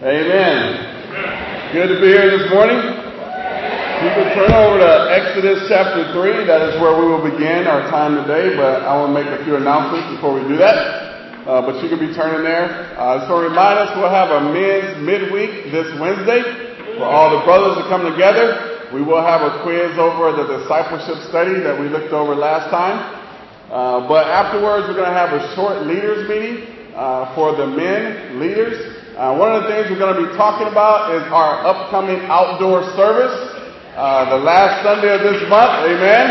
Amen. Good to be here this morning. You can turn over to Exodus chapter 3. That is where we will begin our time today, but I want to make a few announcements before we do that. Uh, but you can be turning there. Uh, so remind us, we'll have a men's midweek this Wednesday for all the brothers to come together. We will have a quiz over the discipleship study that we looked over last time. Uh, but afterwards, we're going to have a short leaders meeting uh, for the men leaders. Uh, one of the things we're going to be talking about is our upcoming outdoor service, uh, the last Sunday of this month. Amen.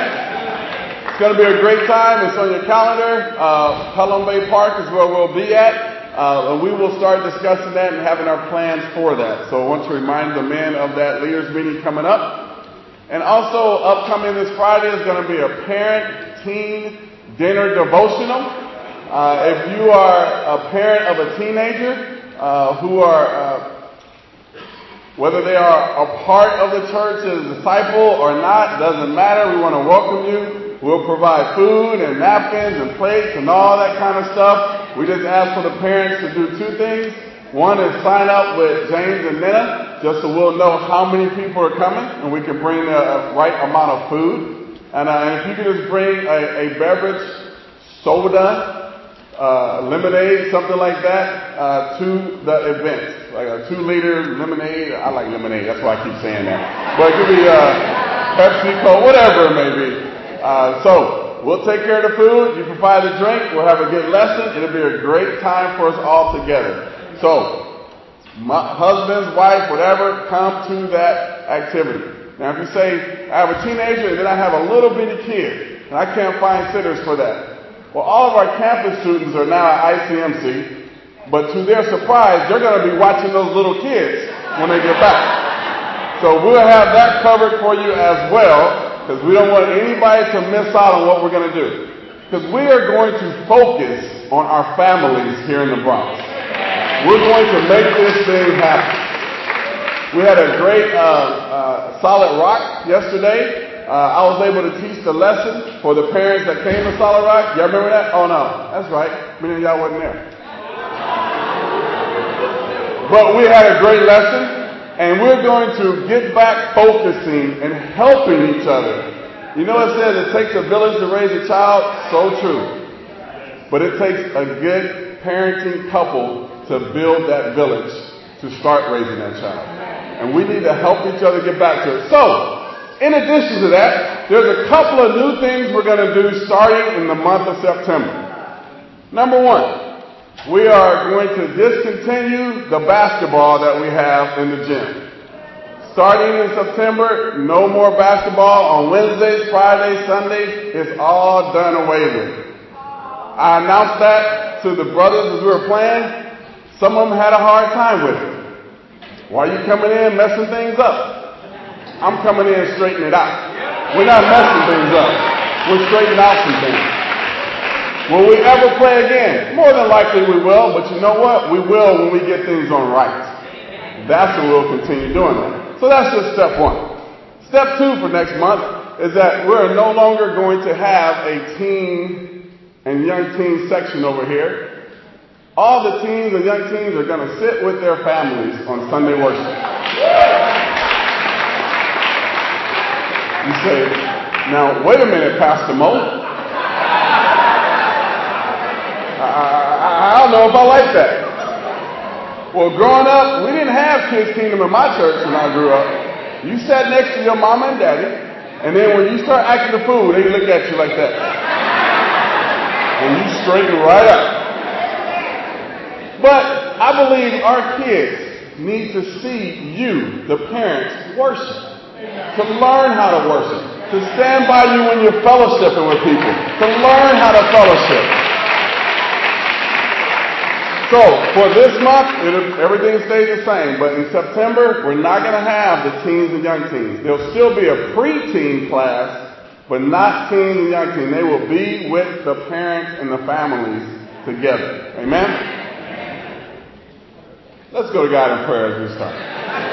It's going to be a great time. It's on your calendar. Uh, Pelham Bay Park is where we'll be at. Uh, and we will start discussing that and having our plans for that. So I want to remind the men of that leaders meeting coming up. And also upcoming this Friday is going to be a parent teen dinner devotional. Uh, if you are a parent of a teenager, uh, who are, uh, whether they are a part of the church as a disciple or not, doesn't matter. We want to welcome you. We'll provide food and napkins and plates and all that kind of stuff. We just ask for the parents to do two things. One is sign up with James and Nina, just so we'll know how many people are coming and we can bring the right amount of food. And, uh, and if you could just bring a, a beverage, soda, uh, lemonade, something like that, uh, to the event. Like a two liter lemonade. I like lemonade. That's why I keep saying that. But it could be uh, Pepsi, Coke, whatever it may be. Uh, so we'll take care of the food. You provide the drink. We'll have a good lesson. It'll be a great time for us all together. So, my husbands, wife, whatever, come to that activity. Now, if you say, I have a teenager and then I have a little bitty kid, and I can't find sitters for that, well, all of our campus students are now at ICMC, but to their surprise, they're going to be watching those little kids when they get back. So we'll have that covered for you as well, because we don't want anybody to miss out on what we're going to do. Because we are going to focus on our families here in the Bronx. We're going to make this thing happen. We had a great uh, uh, solid rock yesterday. Uh, I was able to teach the lesson for the parents that came to Solid Rock. Y'all remember that? Oh no, that's right. Many of y'all wasn't there. But we had a great lesson, and we're going to get back focusing and helping each other. You know it says it takes a village to raise a child? So true. But it takes a good parenting couple to build that village to start raising that child. And we need to help each other get back to it. So, in addition to that, there's a couple of new things we're going to do starting in the month of September. Number one, we are going to discontinue the basketball that we have in the gym. Starting in September, no more basketball on Wednesdays, Fridays, Sundays. It's all done away with. I announced that to the brothers as we were playing. Some of them had a hard time with it. Why are you coming in messing things up? I'm coming in and straightening it out. We're not messing things up. We're straightening out some things. Will we ever play again? More than likely we will, but you know what? We will when we get things on right. That's when we'll continue doing that. So that's just step one. Step two for next month is that we're no longer going to have a teen and young teen section over here. All the teens and young teens are going to sit with their families on Sunday worship. You say, now wait a minute, Pastor Mo. I, I, I don't know if I like that. Well, growing up, we didn't have Kids Kingdom in my church when I grew up. You sat next to your mama and daddy, and then when you start acting the fool, they look at you like that. And you straighten right up. But I believe our kids need to see you, the parents, worship to learn how to worship, to stand by you when you're fellowshipping with people, to learn how to fellowship. So for this month, everything stays the same. But in September, we're not going to have the teens and young teens. There'll still be a pre-teen class, but not teens and young teens. They will be with the parents and the families together. Amen? Let's go to God in prayer as we start.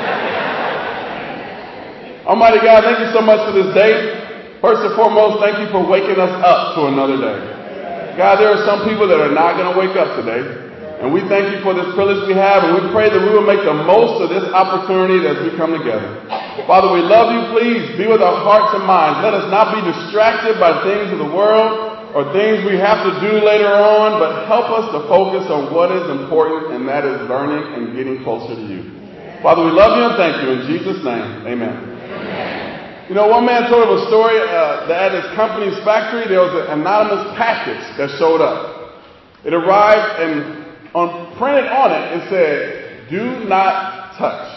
Almighty God, thank you so much for this day. First and foremost, thank you for waking us up to another day. God, there are some people that are not going to wake up today. And we thank you for this privilege we have, and we pray that we will make the most of this opportunity as we come together. Father, we love you. Please be with our hearts and minds. Let us not be distracted by things of the world or things we have to do later on, but help us to focus on what is important, and that is learning and getting closer to you. Father, we love you and thank you. In Jesus' name, amen. You know, one man told of a story uh, that at his company's factory there was an anonymous package that showed up. It arrived and on, printed on it it said, "Do not touch."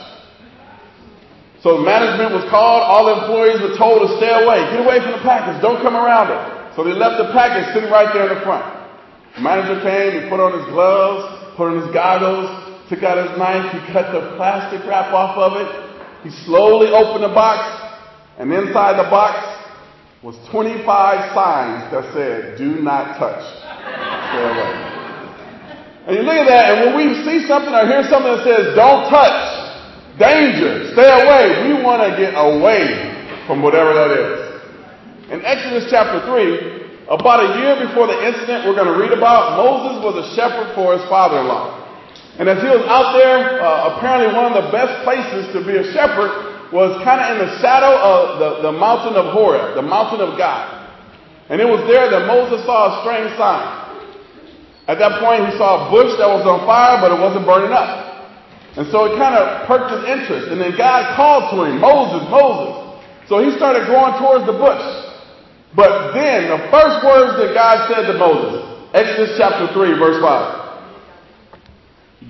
So management was called. All employees were told to stay away. Get away from the package. Don't come around it. So they left the package sitting right there in the front. The manager came. He put on his gloves, put on his goggles, took out his knife. He cut the plastic wrap off of it. He slowly opened the box and inside the box was 25 signs that said, do not touch. Stay away. And you look at that, and when we see something or hear something that says, don't touch, danger, stay away, we want to get away from whatever that is. In Exodus chapter 3, about a year before the incident we're going to read about, Moses was a shepherd for his father-in-law. And as he was out there, uh, apparently one of the best places to be a shepherd was kind of in the shadow of the, the mountain of Horeb, the mountain of God. And it was there that Moses saw a strange sign. At that point, he saw a bush that was on fire, but it wasn't burning up. And so it kind of perked his interest. And then God called to him, Moses, Moses. So he started going towards the bush. But then the first words that God said to Moses, Exodus chapter 3, verse 5.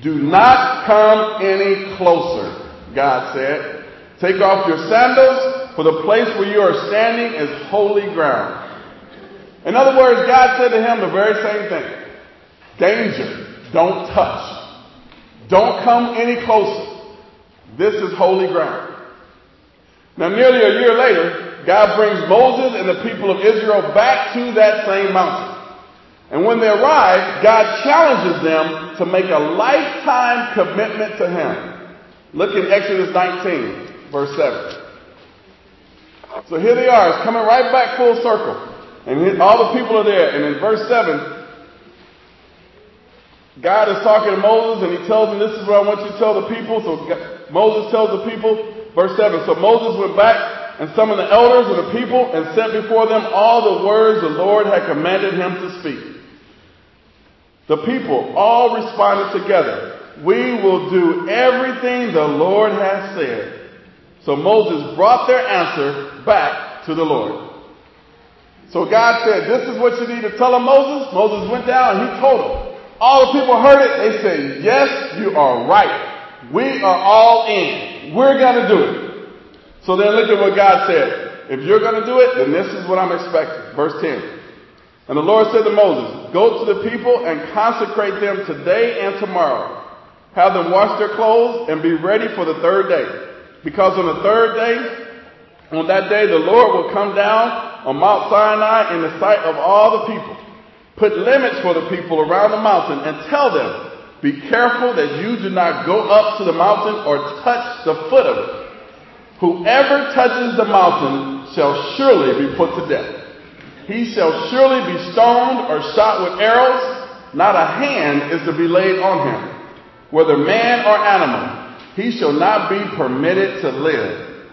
Do not come any closer, God said. Take off your sandals, for the place where you are standing is holy ground. In other words, God said to him the very same thing. Danger. Don't touch. Don't come any closer. This is holy ground. Now, nearly a year later, God brings Moses and the people of Israel back to that same mountain. And when they arrive, God challenges them to make a lifetime commitment to Him. Look in Exodus 19 verse 7. So here they are. It's coming right back full circle. And all the people are there. And in verse 7, God is talking to Moses and he tells him, this is what I want you to tell the people. So Moses tells the people, verse 7. So Moses went back and summoned the elders of the people and set before them all the words the Lord had commanded him to speak. The people all responded together. We will do everything the Lord has said. So Moses brought their answer back to the Lord. So God said, this is what you need to tell them, Moses. Moses went down and he told them. All the people heard it. They said, yes, you are right. We are all in. We're going to do it. So then look at what God said. If you're going to do it, then this is what I'm expecting. Verse 10. And the Lord said to Moses, go to the people and consecrate them today and tomorrow. Have them wash their clothes and be ready for the third day. Because on the third day, on that day, the Lord will come down on Mount Sinai in the sight of all the people. Put limits for the people around the mountain and tell them, be careful that you do not go up to the mountain or touch the foot of it. Whoever touches the mountain shall surely be put to death. He shall surely be stoned or shot with arrows. Not a hand is to be laid on him, whether man or animal he shall not be permitted to live.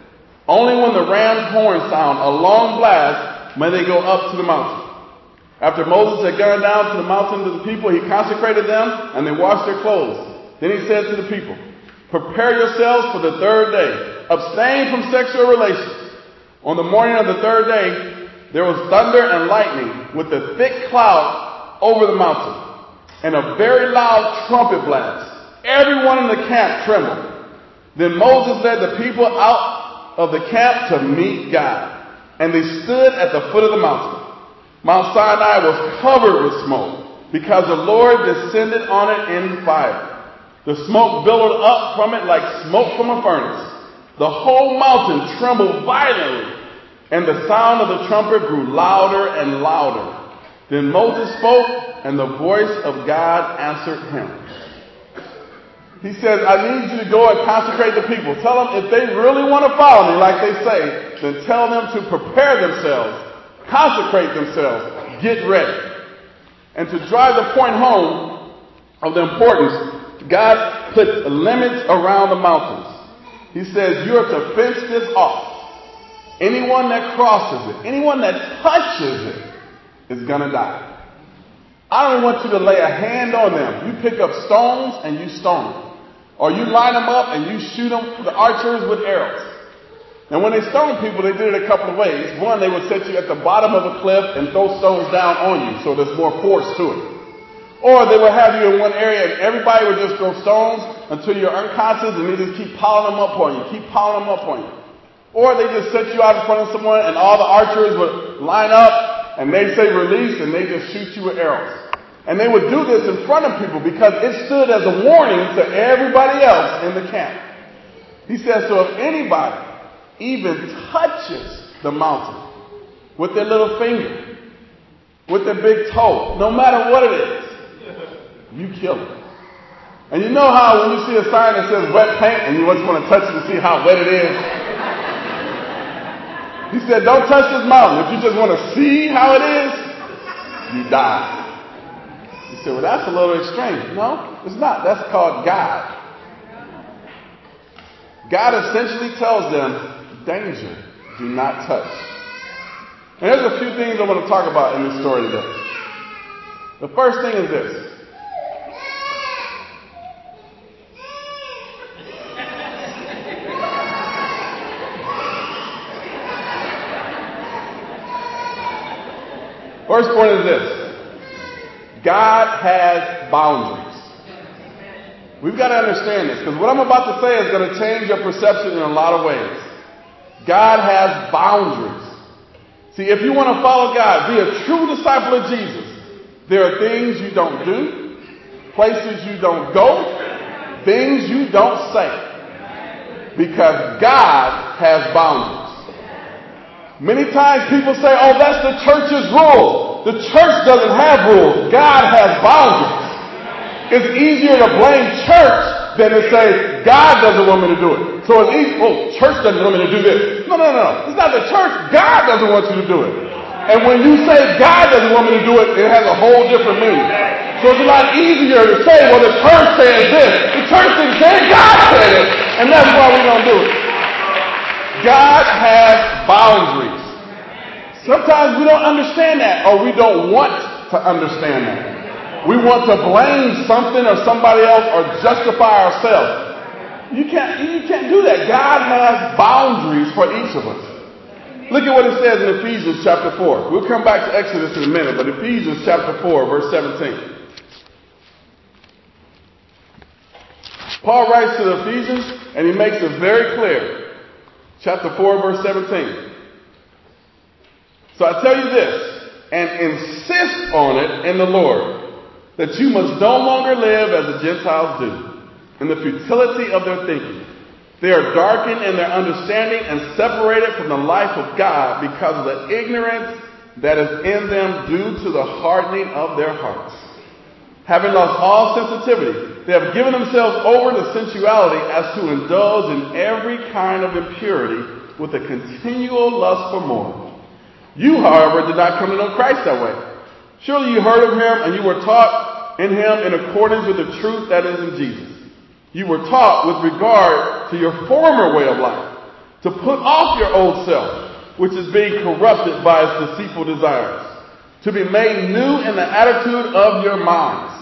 Only when the ram's horn sound a long blast may they go up to the mountain. After Moses had gone down to the mountain to the people, he consecrated them and they washed their clothes. Then he said to the people, prepare yourselves for the third day. Abstain from sexual relations. On the morning of the third day, there was thunder and lightning with a thick cloud over the mountain and a very loud trumpet blast. Everyone in the camp trembled. Then Moses led the people out of the camp to meet God. And they stood at the foot of the mountain. Mount Sinai was covered with smoke because the Lord descended on it in fire. The smoke billowed up from it like smoke from a furnace. The whole mountain trembled violently and the sound of the trumpet grew louder and louder. Then Moses spoke and the voice of God answered him. He says, I need you to go and consecrate the people. Tell them if they really want to follow me, like they say, then tell them to prepare themselves, consecrate themselves, get ready. And to drive the point home, of the importance. God put limits around the mountains. He says, you are to fence this off. Anyone that crosses it, anyone that touches it, is gonna die. I don't want you to lay a hand on them. You pick up stones and you stone them. Or you line them up and you shoot them, the archers with arrows. And when they stone people, they did it a couple of ways. One, they would set you at the bottom of a cliff and throw stones down on you so there's more force to it. Or they would have you in one area and everybody would just throw stones until you're unconscious and they just keep piling them up on you, keep piling them up on you. Or they just set you out in front of someone and all the archers would line up and they say release and they just shoot you with arrows. And they would do this in front of people because it stood as a warning to everybody else in the camp. He says, so if anybody even touches the mountain with their little finger, with their big toe, no matter what it is, you kill it. And you know how when you see a sign that says wet paint and you just want to touch it to see how wet it is? He said, don't touch this mountain. If you just want to see how it is, you die. He said, well, that's a little extreme. No, it's not. That's called God. God essentially tells them, danger, do not touch. And there's a few things I want to talk about in this story today. The first thing is this. First point is this. God has boundaries. We've got to understand this because what I'm about to say is going to change your perception in a lot of ways. God has boundaries. See, if you want to follow God, be a true disciple of Jesus, there are things you don't do, places you don't go, things you don't say. Because God has boundaries. Many times people say, oh, that's the church's rule. The church doesn't have rules. God has boundaries. It's easier to blame church than to say, God doesn't want me to do it. So it's easy, oh, church doesn't want me to do this. No, no, no. It's not the church. God doesn't want you to do it. And when you say God doesn't want me to do it, it has a whole different meaning. So it's a lot easier to say, well, the church says this. The church didn't say God said it. And that's why we don't do it. God has boundaries. Sometimes we don't understand that or we don't want to understand that. We want to blame something or somebody else or justify ourselves. You can't, you can't do that. God has boundaries for each of us. Look at what it says in Ephesians chapter 4. We'll come back to Exodus in a minute, but Ephesians chapter 4 verse 17. Paul writes to the Ephesians and he makes it very clear. Chapter 4 verse 17. So I tell you this, and insist on it in the Lord, that you must no longer live as the Gentiles do, in the futility of their thinking. They are darkened in their understanding and separated from the life of God because of the ignorance that is in them due to the hardening of their hearts. Having lost all sensitivity, they have given themselves over to sensuality as to indulge in every kind of impurity with a continual lust for more. You, however, did not come to know Christ that way. Surely you heard of him and you were taught in him in accordance with the truth that is in Jesus. You were taught with regard to your former way of life to put off your old self, which is being corrupted by its deceitful desires, to be made new in the attitude of your minds,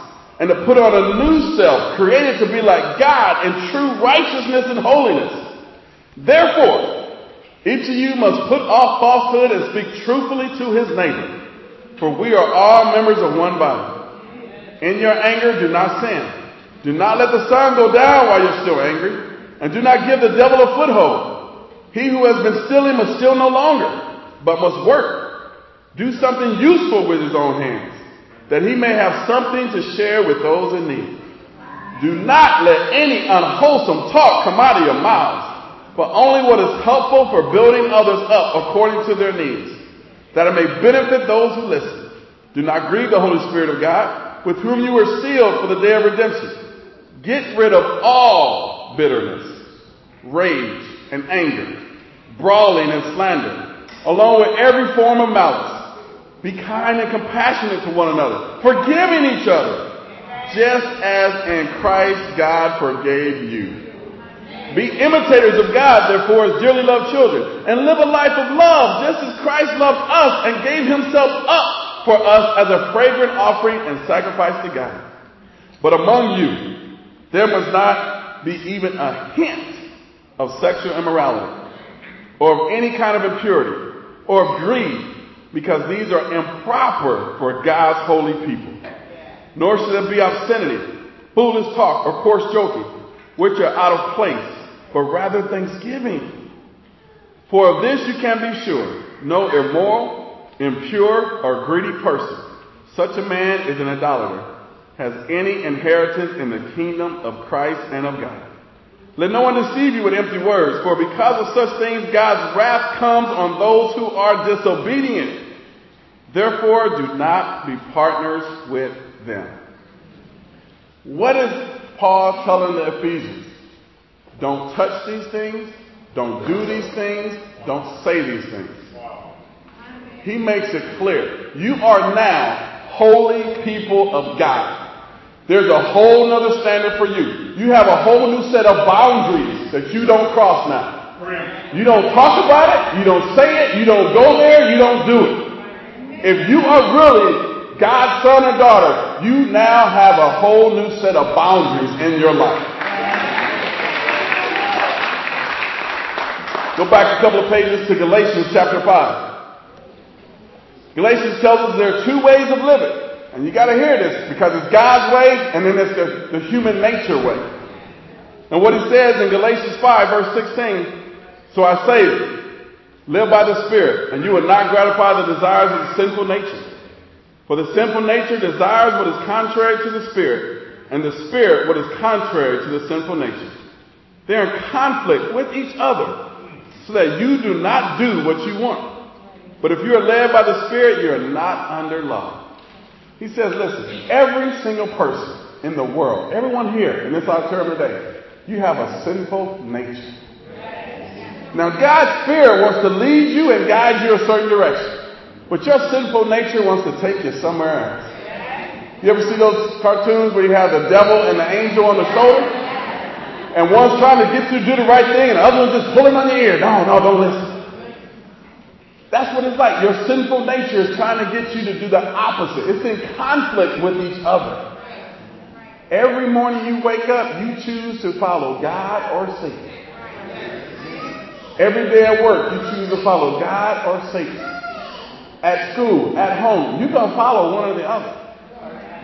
and to put on a new self, created to be like God in true righteousness and holiness. Therefore, each of you must put off falsehood and speak truthfully to his neighbor, for we are all members of one body. In your anger, do not sin. Do not let the sun go down while you're still angry, and do not give the devil a foothold. He who has been stealing must steal no longer, but must work. Do something useful with his own hands, that he may have something to share with those in need. Do not let any unwholesome talk come out of your mouths but only what is helpful for building others up according to their needs, that it may benefit those who listen. Do not grieve the Holy Spirit of God, with whom you were sealed for the day of redemption. Get rid of all bitterness, rage, and anger, brawling and slander, along with every form of malice. Be kind and compassionate to one another, forgiving each other, just as in Christ God forgave you. Be imitators of God, therefore, as dearly loved children, and live a life of love, just as Christ loved us and gave himself up for us as a fragrant offering and sacrifice to God. But among you, there must not be even a hint of sexual immorality, or of any kind of impurity, or of greed, because these are improper for God's holy people. Nor should there be obscenity, foolish talk, or coarse joking, which are out of place but rather thanksgiving. For of this you can be sure no immoral, impure, or greedy person, such a man is an idolater, has any inheritance in the kingdom of Christ and of God. Let no one deceive you with empty words, for because of such things God's wrath comes on those who are disobedient. Therefore, do not be partners with them. What is Paul telling the Ephesians? Don't touch these things. Don't do these things. Don't say these things. He makes it clear. You are now holy people of God. There's a whole nother standard for you. You have a whole new set of boundaries that you don't cross now. You don't talk about it. You don't say it. You don't go there. You don't do it. If you are really God's son or daughter, you now have a whole new set of boundaries in your life. Go back a couple of pages to Galatians chapter 5. Galatians tells us there are two ways of living. And you got to hear this because it's God's way and then it's the, the human nature way. And what he says in Galatians 5 verse 16, so I say, live by the Spirit and you will not gratify the desires of the sinful nature. For the sinful nature desires what is contrary to the Spirit and the Spirit what is contrary to the sinful nature. They're in conflict with each other so that you do not do what you want. But if you are led by the Spirit, you are not under law. He says, listen, every single person in the world, everyone here in this auditorium today, you have a sinful nature. Now, God's Spirit wants to lead you and guide you a certain direction. But your sinful nature wants to take you somewhere else. You ever see those cartoons where you have the devil and the angel on the shoulder? and one's trying to get you to do the right thing, and the other one's just pulling on your ear. No, no, don't listen. That's what it's like. Your sinful nature is trying to get you to do the opposite. It's in conflict with each other. Every morning you wake up, you choose to follow God or Satan. Every day at work, you choose to follow God or Satan. At school, at home, going to follow one or the other.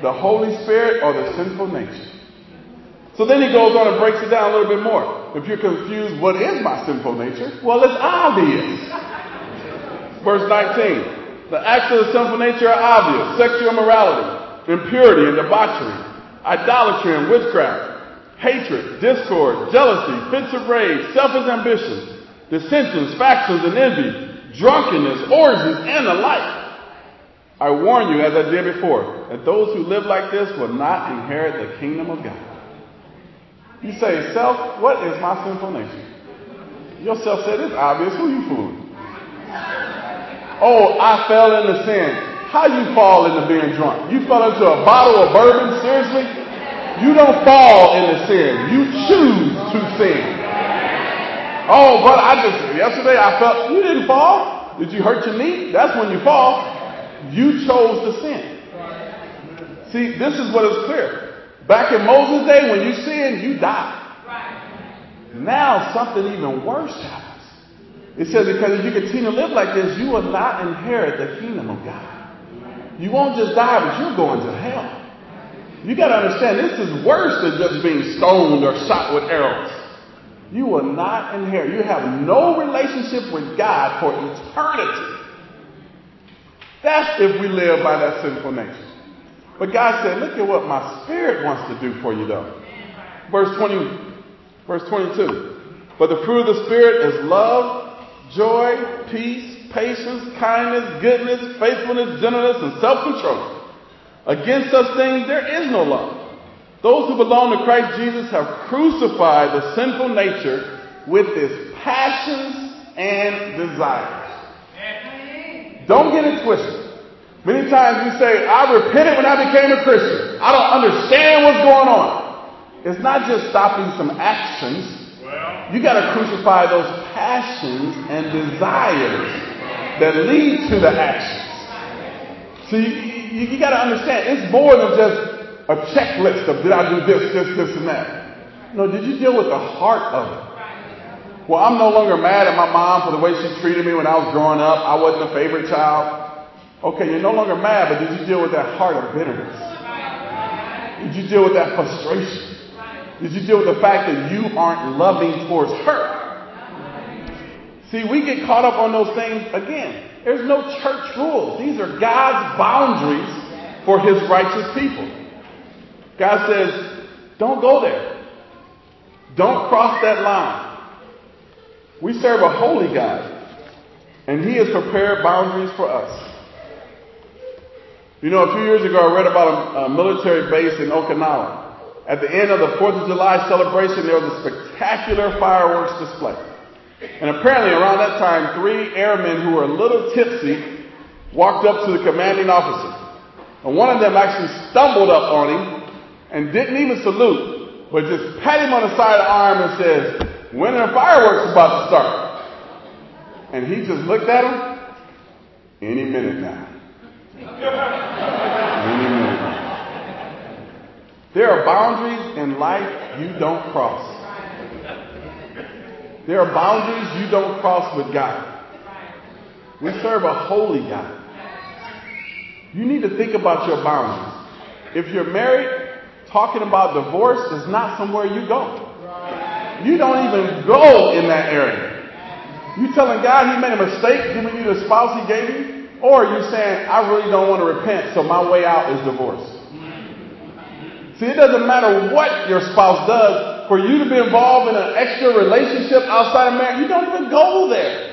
The Holy Spirit or the sinful nature. So then he goes on and breaks it down a little bit more. If you're confused, what is my sinful nature? Well, it's obvious. Verse 19. The acts of the sinful nature are obvious. Sexual immorality, impurity and debauchery, idolatry and witchcraft, hatred, discord, jealousy, fits of rage, selfish ambition, dissensions, factions, and envy, drunkenness, orgies, and the like. I warn you, as I did before, that those who live like this will not inherit the kingdom of God. You say, self, what is my sinful nature? Yourself said it's obvious. Who you fooling? Oh, I fell into sin. How you fall into being drunk? You fell into a bottle of bourbon? Seriously? You don't fall into sin. You choose to sin. Oh, but I just, yesterday I felt, you didn't fall. Did you hurt your knee? That's when you fall. You chose to sin. See, this is what is clear. Back in Moses' day, when you sin, you die. Now something even worse happens. It says, because if you continue to live like this, you will not inherit the kingdom of God. You won't just die, but you're going to hell. You got to understand, this is worse than just being stoned or shot with arrows. You will not inherit. You have no relationship with God for eternity. That's if we live by that sinful nature. But God said, look at what my spirit wants to do for you though. Verse 20, verse 22. But the fruit of the spirit is love, joy, peace, patience, kindness, goodness, faithfulness, gentleness, and self-control. Against such things there is no law. Those who belong to Christ Jesus have crucified the sinful nature with its passions and desires. Don't get it twisted. Many times we say, I repented when I became a Christian. I don't understand what's going on. It's not just stopping some actions. You got to crucify those passions and desires that lead to the actions. See, you, you, got to understand, it's more than just a checklist of did I do this, this, this, and that. No, did you deal with the heart of it? Well, I'm no longer mad at my mom for the way she treated me when I was growing up. I wasn't a favorite child. Okay, you're no longer mad, but did you deal with that heart of bitterness? Did you deal with that frustration? Did you deal with the fact that you aren't loving towards her? See, we get caught up on those things again. There's no church rules. These are God's boundaries for his righteous people. God says, don't go there. Don't cross that line. We serve a holy God, and He has prepared boundaries for us. You know, a few years ago, I read about a, a military base in Okinawa. At the end of the 4th of July celebration, there was a spectacular fireworks display. And apparently, around that time, three airmen who were a little tipsy walked up to the commanding officer. And one of them actually stumbled up on him and didn't even salute, but just pat him on the side of the arm and says, when are fireworks about to start? And he just looked at him. Any minute now. Any minute now. There are boundaries in life you don't cross. There are boundaries you don't cross with God. We serve a holy God. You need to think about your boundaries. If you're married, talking about divorce is not somewhere you go. You don't even go in that area. You telling God he made a mistake giving you the spouse he gave you? Or you saying, I really don't want to repent, so my way out is divorce? See, it doesn't matter what your spouse does. For you to be involved in an extra relationship outside of marriage, you don't even go there.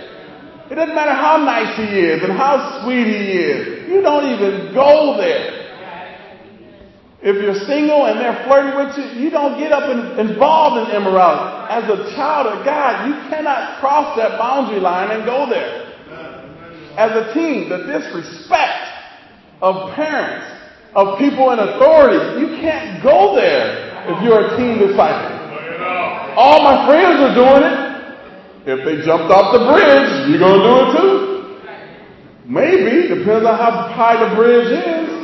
It doesn't matter how nice he is and how sweet he is. You don't even go there. If you're single and they're flirting with you, you don't get up and involved in immorality. As a child of God, you cannot cross that boundary line and go there. As a teen, the disrespect of parents, of people in authority, you can't go there if you're a teen disciple. All my friends are doing it. If they jumped off the bridge, you're going to do it too. Maybe, depends on how high the bridge is.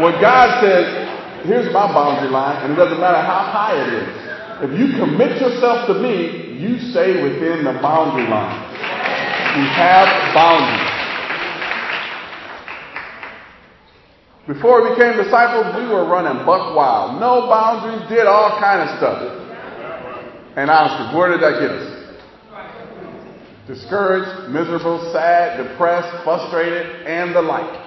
What God says, here's my boundary line, and it doesn't matter how high it is. If you commit yourself to me, you stay within the boundary line. We have boundaries. Before we became disciples, we were running buck wild. No boundaries, did all kind of stuff. And honestly, where did that get us? Discouraged, miserable, sad, depressed, frustrated, and the like.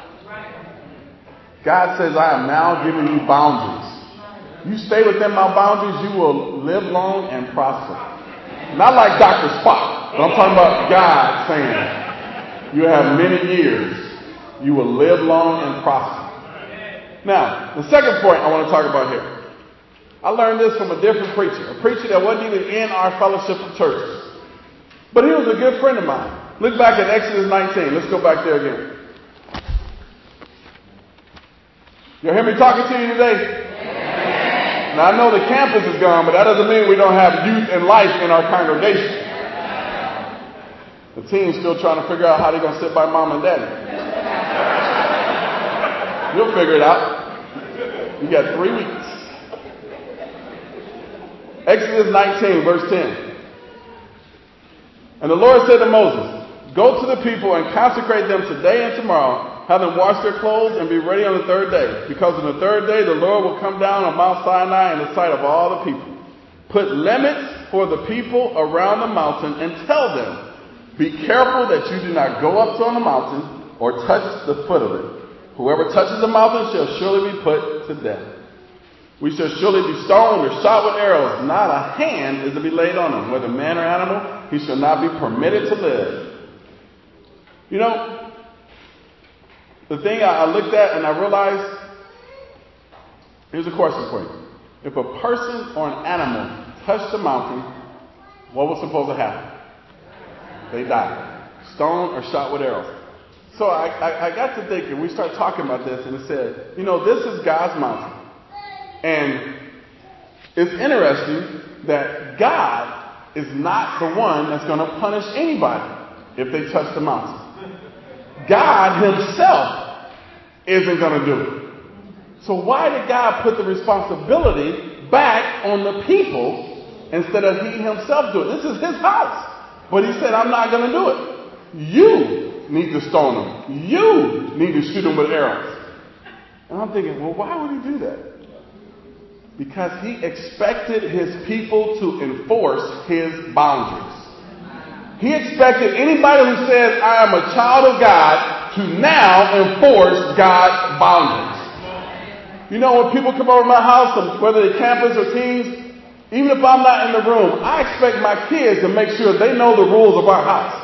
God says, I am now giving you boundaries. You stay within my boundaries, you will live long and prosper. Not like Dr. Spock, but I'm talking about God saying, you have many years. You will live long and prosper. Now, the second point I want to talk about here. I learned this from a different preacher, a preacher that wasn't even in our fellowship of churches. But he was a good friend of mine. Look back at Exodus 19. Let's go back there again. You hear me talking to you today? Now I know the campus is gone, but that doesn't mean we don't have youth and life in our congregation. The team's still trying to figure out how they're to sit by mom and daddy. You'll figure it out. You got three weeks. Exodus 19, verse 10. And the Lord said to Moses, Go to the people and consecrate them today and tomorrow have them wash their clothes and be ready on the third day. Because on the third day, the Lord will come down on Mount Sinai in the sight of all the people. Put limits for the people around the mountain and tell them, be careful that you do not go up on the mountain or touch the foot of it. Whoever touches the mountain shall surely be put to death. We shall surely be stoned or shot with arrows. Not a hand is to be laid on him, whether man or animal. He shall not be permitted to live. You know, the thing I, looked at and I realized here's a question for you. If a person or an animal touched the mountain, what was supposed to happen? They died. stoned or shot with arrows. So I, I, I got to thinking, we started talking about this, and it said, you know, this is God's mountain. And it's interesting that God is not the one that's going to punish anybody if they touch the mountain. God Himself isn't going to do it. So why did God put the responsibility back on the people instead of He Himself doing it? This is His house. But He said, I'm not going to do it. You need to stone them. You need to shoot them with arrows. And I'm thinking, well, why would He do that? Because He expected His people to enforce His boundaries. He expected anybody who says, I am a child of God, to now enforce God's boundaries. You know, when people come over to my house, whether they're campers or teens, even if I'm not in the room, I expect my kids to make sure they know the rules of our house.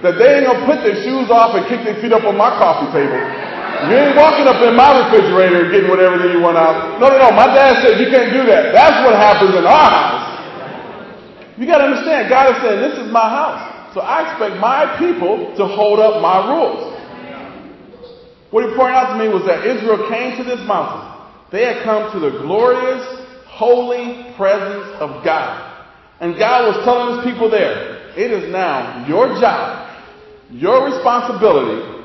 That they ain't gonna put their shoes off and kick their feet up on my coffee table. You ain't walking up in my refrigerator and getting whatever you want out. No, no, no. My dad said you can't do that. That's what happens in our house. You got to understand, God is saying, this is my house. So I expect my people to hold up my rules. What he pointed out to me was that Israel came to this mountain. They had come to the glorious, holy presence of God. And God was telling his people there, it is now your job, your responsibility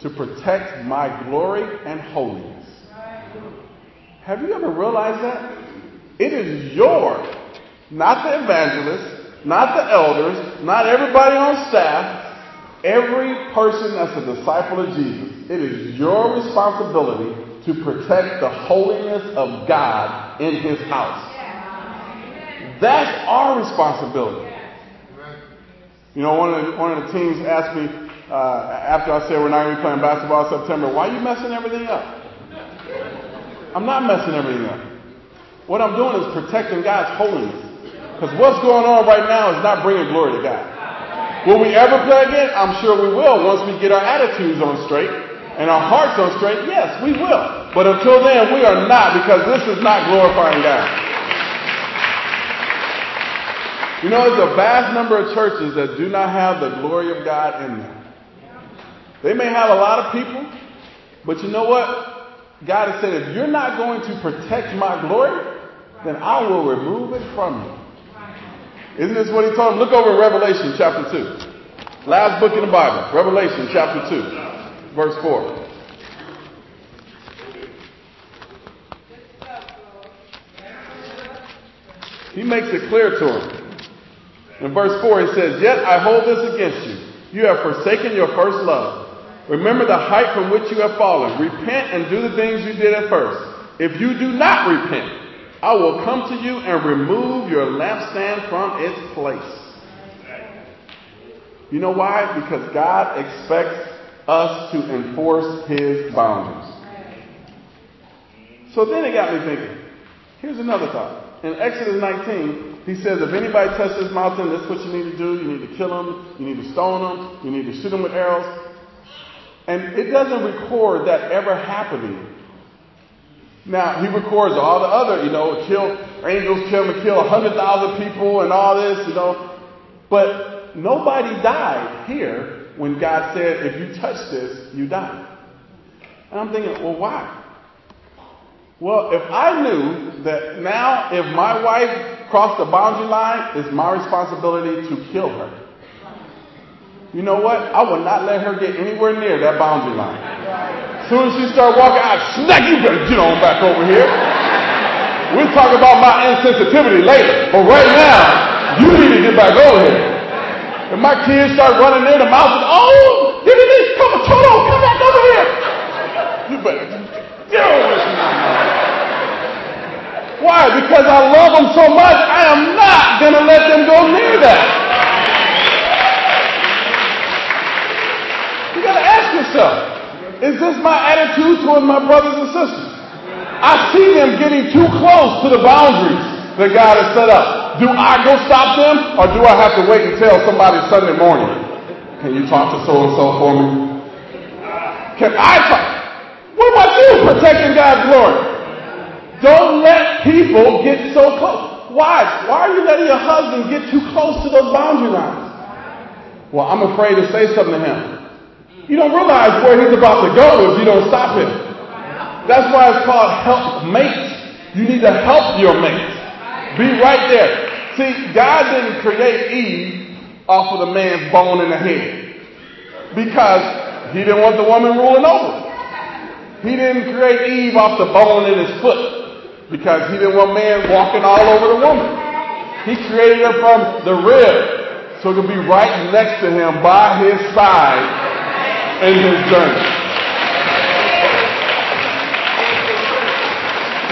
to protect my glory and holiness. Have you ever realized that? It is your not the evangelists, not the elders, not everybody on staff, every person that's a disciple of Jesus. It is your responsibility to protect the holiness of God in His house. That's our responsibility. You know, one of the, one of the teams asked me uh, after I said we're not going to be playing basketball in September, why are you messing everything up? I'm not messing everything up. What I'm doing is protecting God's holiness. Because what's going on right now is not bringing glory to God. Will we ever play again? I'm sure we will once we get our attitudes on straight and our hearts on straight. Yes, we will. But until then, we are not because this is not glorifying God. You know, there's a vast number of churches that do not have the glory of God in them. They may have a lot of people, but you know what? God has said, if you're not going to protect my glory, then I will remove it from you. Isn't this what he told him? Look over in Revelation chapter 2. Last book in the Bible. Revelation chapter 2, verse 4. He makes it clear to him. In verse 4, he says, Yet I hold this against you. You have forsaken your first love. Remember the height from which you have fallen. Repent and do the things you did at first. If you do not repent, I will come to you and remove your lampstand from its place. You know why? Because God expects us to enforce His boundaries. So then it got me thinking. Here's another thought. In Exodus 19, he says, if anybody touches this mountain, this is what you need to do. You need to kill them. You need to stone them. You need to shoot them with arrows. And it doesn't record that ever happening now, he records all the other, you know, kill, angels kill and kill 100,000 people and all this, you know. But nobody died here when God said, if you touch this, you die. And I'm thinking, well, why? Well, if I knew that now if my wife crossed the boundary line, it's my responsibility to kill her. You know what? I would not let her get anywhere near that boundary line. As soon as she start walking, I smack you better get on back over here. We'll talk about my insensitivity later. But right now, you need to get back over here. And my kids start running near the mountain, oh, here it is, come on, Toto, come back over here. You better get over this Why? Because I love them so much, I am not going to let them go near that. You got to ask yourself, is this my attitude towards my brothers and sisters? I see them getting too close to the boundaries that God has set up. Do I go stop them or do I have to wait tell somebody Sunday morning? Can you talk to so and so for me? Can I talk? What about you protecting God's glory? Don't let people get so close. Why? Why are you letting your husband get too close to those boundary lines? Well, I'm afraid to say something to him. You don't realize where he's about to go if you don't stop him. That's why it's called help mate. You need to help your mate. Be right there. See, God didn't create Eve off of the man's bone in the head because he didn't want the woman ruling over. He didn't create Eve off the bone in his foot because he didn't want man walking all over the woman. He created her from the rib so it could be right next to him by his side in his journey.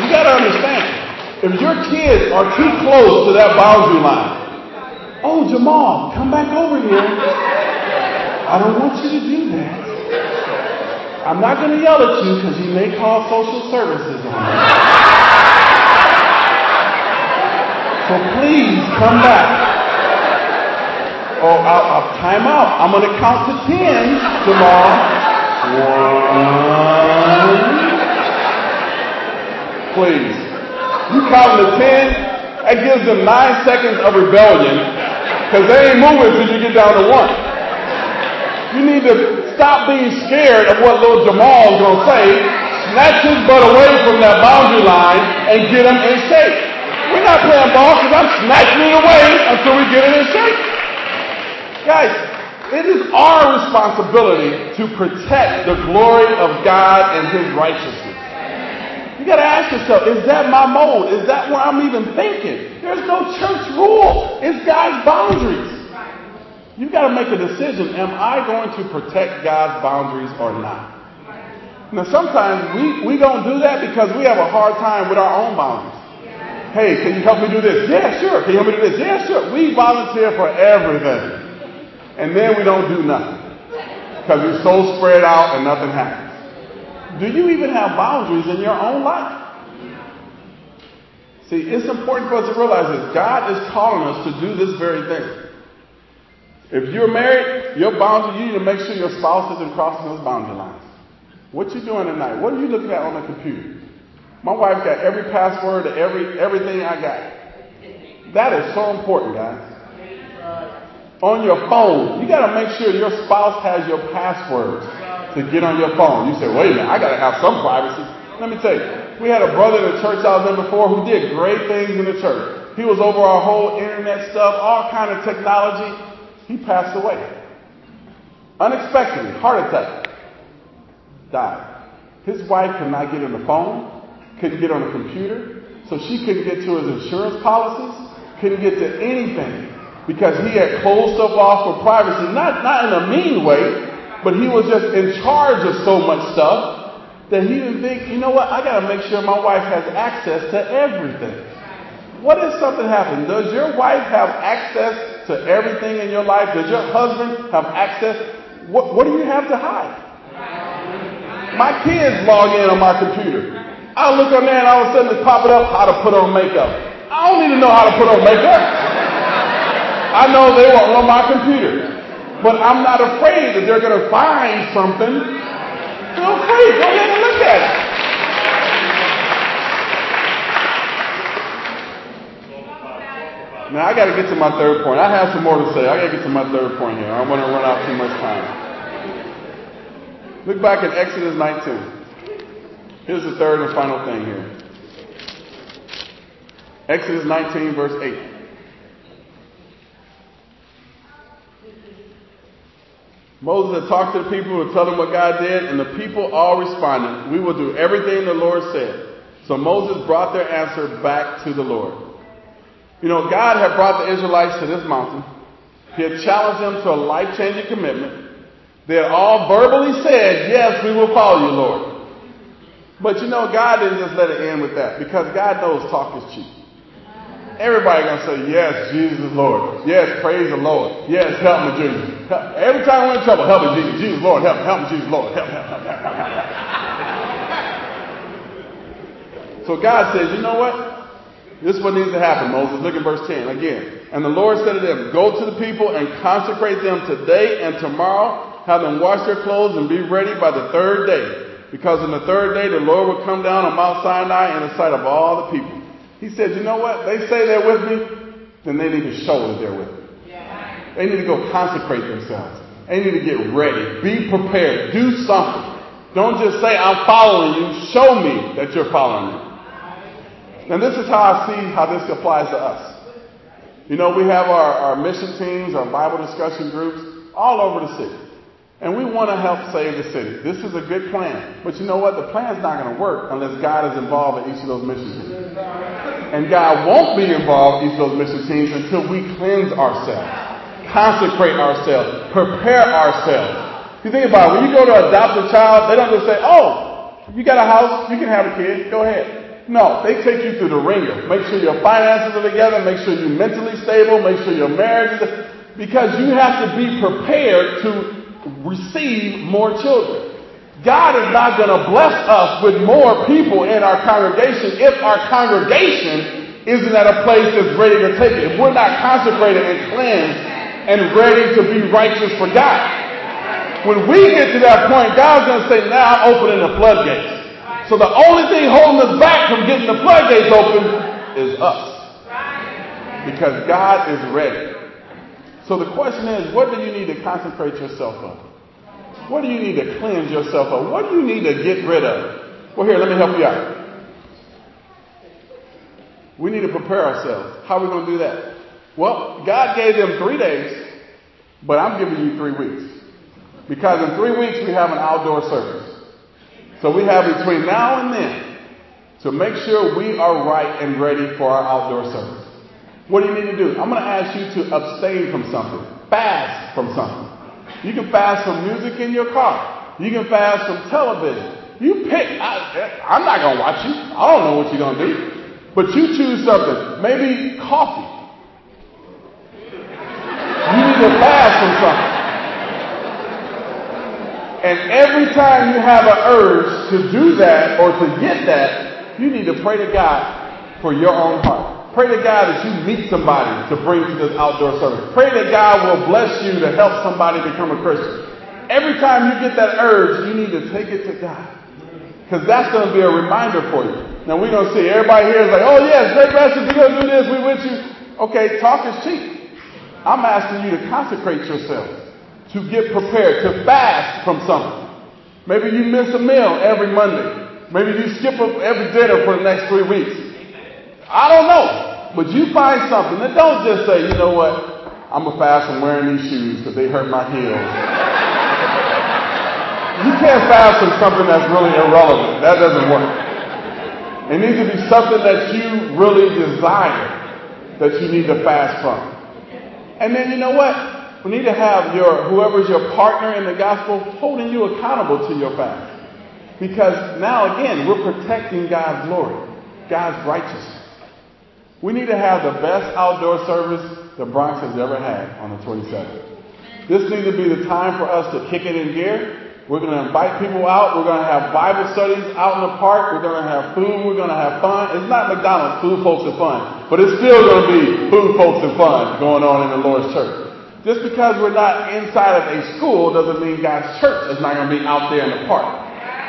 You gotta understand. If your kids are too close to that boundary line, oh, Jamal, come back over here. I don't want you to do that. I'm not going to yell at you because you may call social services on me. So please come back. Oh, I'll, I'll time out. I'm going to count to ten, Jamal. One. Please. You count to ten, that gives them nine seconds of rebellion because they ain't moving until you get down to one. You need to stop being scared of what little is going to say, snatch his butt away from that boundary line and get him in shape. We're not playing ball because I'm snatching it away until we get it in shape. Guys, it is our responsibility to protect the glory of God and His righteousness. You got to ask yourself, is that my mode? Is that where I'm even thinking? There's no church rule. It's God's boundaries. You got to make a decision. Am I going to protect God's boundaries or not? Now, sometimes we, we don't do that because we have a hard time with our own boundaries. Hey, can you help me do this? Yeah, sure. Can you help me do this? Yeah, sure. We volunteer for everything. And then we don't do nothing. Because we're so spread out and nothing happens. Do you even have boundaries in your own life? See, it's important for us to realize this. God is calling us to do this very thing. If you're married, your boundary, you need to make sure your spouse isn't crossing those boundary lines. What you doing tonight? What are you looking at on the computer? My wife got every password every everything I got. That is so important, guys. On your phone, you got to make sure your spouse has your passwords to get on your phone. You say, wait a minute, I got to have some privacy. Let me tell you, we had a brother in the church I was in before who did great things in the church. He was over our whole internet stuff, all kind of technology. He passed away. Unexpectedly, heart attack. Died. His wife could not get on the phone, couldn't get on the computer, so she couldn't get to his insurance policies, couldn't get to anything because he had closed stuff off for privacy, not, not in a mean way, but he was just in charge of so much stuff that he didn't think, you know what, I got to make sure my wife has access to everything. What if something happens? Does your wife have access to everything in your life? Does your husband have access? What, what do you have to hide? My kids log in on my computer. I look on there and all of a sudden it's popping up how to put on makeup. I don't need to know how to put on makeup. I know they were on my computer. But I'm not afraid that they're going to find something. Free. Go ahead and look at it. Now I got to get to my third point. I have some more to say. I got to get to my third point here. I don't want to run out too much time. Look back at Exodus 19. Here's the third and final thing here. Exodus 19 verse 8. Moses had talked to the people to tell them what God did, and the people all responded, We will do everything the Lord said. So Moses brought their answer back to the Lord. You know, God had brought the Israelites to this mountain. He had challenged them to a life changing commitment. They had all verbally said, Yes, we will follow you, Lord. But you know, God didn't just let it end with that because God knows talk is cheap. Everybody gonna say, yes, Jesus is Lord. Yes, praise the Lord. Yes, help me, Jesus. Every time we're in trouble, help me, Jesus. Jesus, Lord, help me. Help me, Jesus, Lord. Help, help, help, help, help, help. so God says, you know what? This is what needs to happen, Moses. Look at verse 10 again. And the Lord said to them, Go to the people and consecrate them today and tomorrow. Have them wash their clothes and be ready by the third day. Because on the third day the Lord will come down on Mount Sinai in the sight of all the people. He said, you know what? They say they're with me, then they need to show that they're with me. Yeah. They need to go consecrate themselves. They need to get ready. Be prepared. Do something. Don't just say, I'm following you. Show me that you're following me. And this is how I see how this applies to us. You know, we have our, our mission teams, our Bible discussion groups all over the city. And we want to help save the city. This is a good plan. But you know what? The plan's not going to work unless God is involved in each of those mission teams. And God won't be involved in those mission teams until we cleanse ourselves, consecrate ourselves, prepare ourselves. You think about it, when you go to adopt a child, they don't just say, oh, you got a house, you can have a kid, go ahead. No, they take you through the wringer. Make sure your finances are together. Make sure you're mentally stable. Make sure your marriage is, because you have to be prepared to receive more children. God is not going to bless us with more people in our congregation if our congregation isn't at a place that's ready to take it. If we're not consecrated and cleansed and ready to be righteous for God. When we get to that point, God's going to say, now I'm opening the floodgates. So the only thing holding us back from getting the floodgates open is us. Because God is ready. So the question is, what do you need to consecrate yourself on? What do you need to cleanse yourself of? What do you need to get rid of? Well, here, let me help you out. We need to prepare ourselves. How are we going to do that? Well, God gave them three days, but I'm giving you three weeks. Because in three weeks we have an outdoor service. So we have between now and then to make sure we are right and ready for our outdoor service. What do you need to do? I'm going to ask you to abstain from something, fast from something. You can fast from music in your car. You can fast from television. You pick. I, I'm not going to watch you. I don't know what you're going to do. But you choose something. Maybe coffee. You need to fast from something. And every time you have an urge to do that or to get that, you need to pray to God for your own heart. Pray to God that you meet somebody to bring to this outdoor service. Pray that God will bless you to help somebody become a Christian. Every time you get that urge, you need to take it to God. Because that's going to be a reminder for you. Now we're going to see everybody here is like, oh yes, great pastor, we're going to do this, we with you. Okay, talk is cheap. I'm asking you to consecrate yourself to get prepared, to fast from something. Maybe you miss a meal every Monday. Maybe you skip up every dinner for the next three weeks. I don't know. But you find something and don't just say, you know what, I'm going to fast from wearing these shoes because they hurt my heels. you can't fast from something that's really irrelevant. That doesn't work. It needs to be something that you really desire that you need to fast from. And then you know what? We need to have your, whoever's your partner in the gospel holding you accountable to your fast. Because now again, we're protecting God's glory, God's righteousness. We need to have the best outdoor service the Bronx has ever had on the 27th. This needs to be the time for us to kick it in gear. We're going to invite people out. We're going to have Bible studies out in the park. We're going to have food. We're going to have fun. It's not McDonald's, food, folks, and fun. But it's still going to be food, folks, and fun going on in the Lord's church. Just because we're not inside of a school doesn't mean God's church is not going to be out there in the park.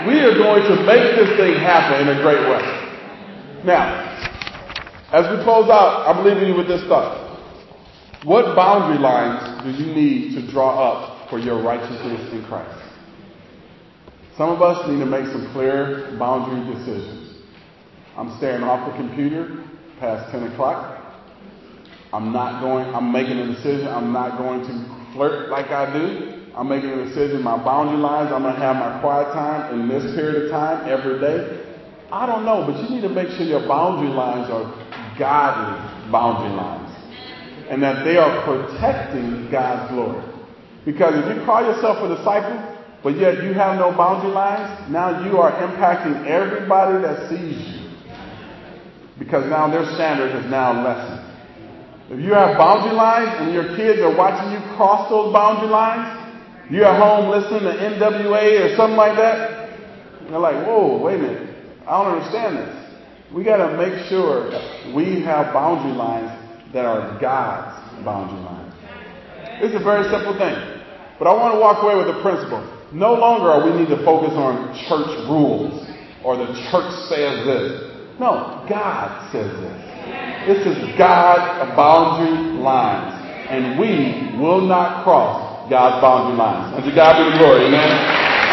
We are going to make this thing happen in a great way. Now, as we close out, I'm leaving you with this thought. What boundary lines do you need to draw up for your righteousness in Christ? Some of us need to make some clear boundary decisions. I'm staying off the computer past 10 o'clock. I'm not going, I'm making a decision. I'm not going to flirt like I do. I'm making a decision, my boundary lines. I'm going to have my quiet time in this period of time every day. I don't know, but you need to make sure your boundary lines are godly boundary lines and that they are protecting God's glory. Because if you call yourself a disciple, but yet you have no boundary lines, now you are impacting everybody that sees you. Because now their standard is now lessened. If you have boundary lines and your kids are watching you cross those boundary lines, you're at home listening to NWA or something like that, they're like, whoa, wait a minute. I don't understand this. We got to make sure we have boundary lines that are God's boundary lines. It's a very simple thing. But I want to walk away with a principle. No longer are we need to focus on church rules or the church says this. No, God says this. This is God's boundary lines. and we will not cross God's boundary lines. And to God be the glory. Amen.